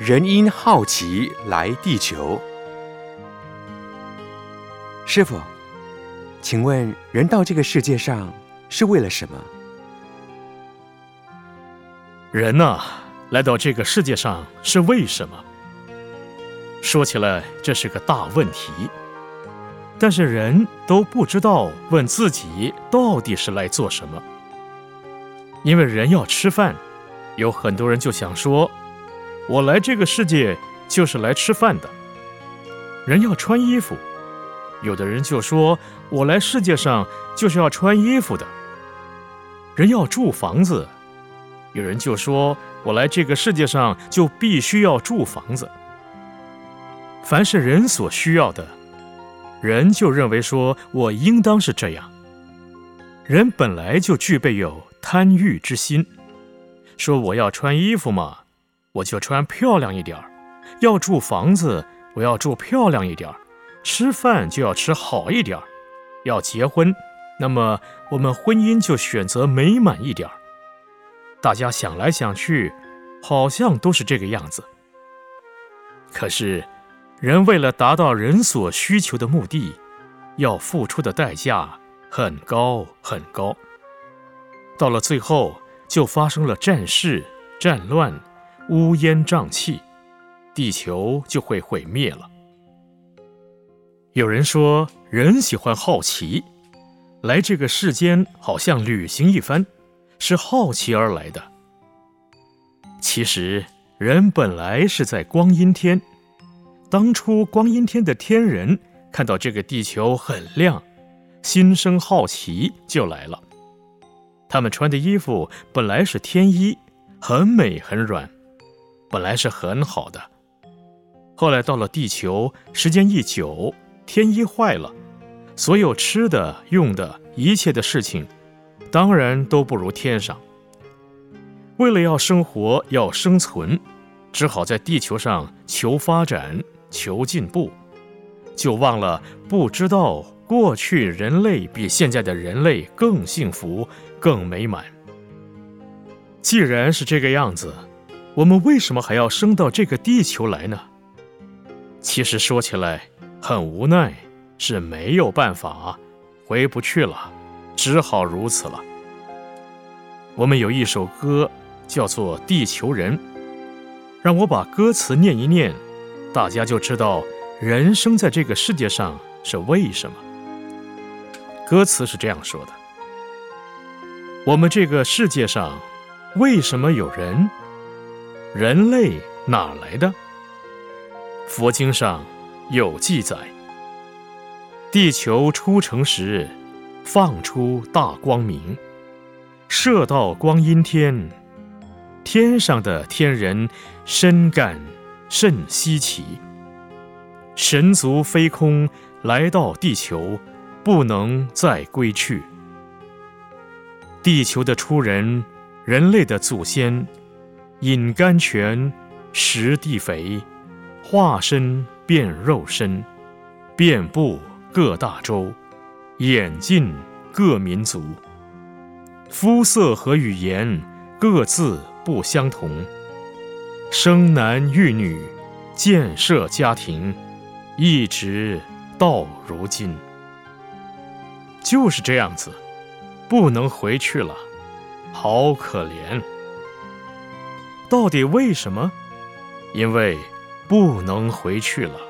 人因好奇来地球。师傅，请问人到这个世界上是为了什么？人呐，来到这个世界上是为什么？说起来，这是个大问题。但是人都不知道问自己到底是来做什么。因为人要吃饭，有很多人就想说：“我来这个世界就是来吃饭的。”人要穿衣服，有的人就说：“我来世界上就是要穿衣服的。”人要住房子，有人就说：“我来这个世界上就必须要住房子。”凡是人所需要的。人就认为说，我应当是这样。人本来就具备有贪欲之心，说我要穿衣服嘛，我就穿漂亮一点儿；要住房子，我要住漂亮一点儿；吃饭就要吃好一点儿；要结婚，那么我们婚姻就选择美满一点儿。大家想来想去，好像都是这个样子。可是。人为了达到人所需求的目的，要付出的代价很高很高。到了最后，就发生了战事、战乱、乌烟瘴气，地球就会毁灭了。有人说，人喜欢好奇，来这个世间好像旅行一番，是好奇而来的。其实，人本来是在光阴天。当初光阴天的天人看到这个地球很亮，心生好奇就来了。他们穿的衣服本来是天衣，很美很软，本来是很好的。后来到了地球，时间一久，天衣坏了，所有吃的、用的一切的事情，当然都不如天上。为了要生活、要生存，只好在地球上求发展。求进步，就忘了不知道过去人类比现在的人类更幸福、更美满。既然是这个样子，我们为什么还要生到这个地球来呢？其实说起来很无奈，是没有办法，回不去了，只好如此了。我们有一首歌叫做《地球人》，让我把歌词念一念。大家就知道人生在这个世界上是为什么。歌词是这样说的：“我们这个世界上为什么有人？人类哪来的？佛经上有记载：地球出城时，放出大光明，射到光阴天，天上的天人深感。”甚稀奇，神族飞空来到地球，不能再归去。地球的出人，人类的祖先，饮甘泉，食地肥，化身变肉身，遍布各大洲，演进各民族，肤色和语言各自不相同。生男育女，建设家庭，一直到如今，就是这样子，不能回去了，好可怜。到底为什么？因为不能回去了。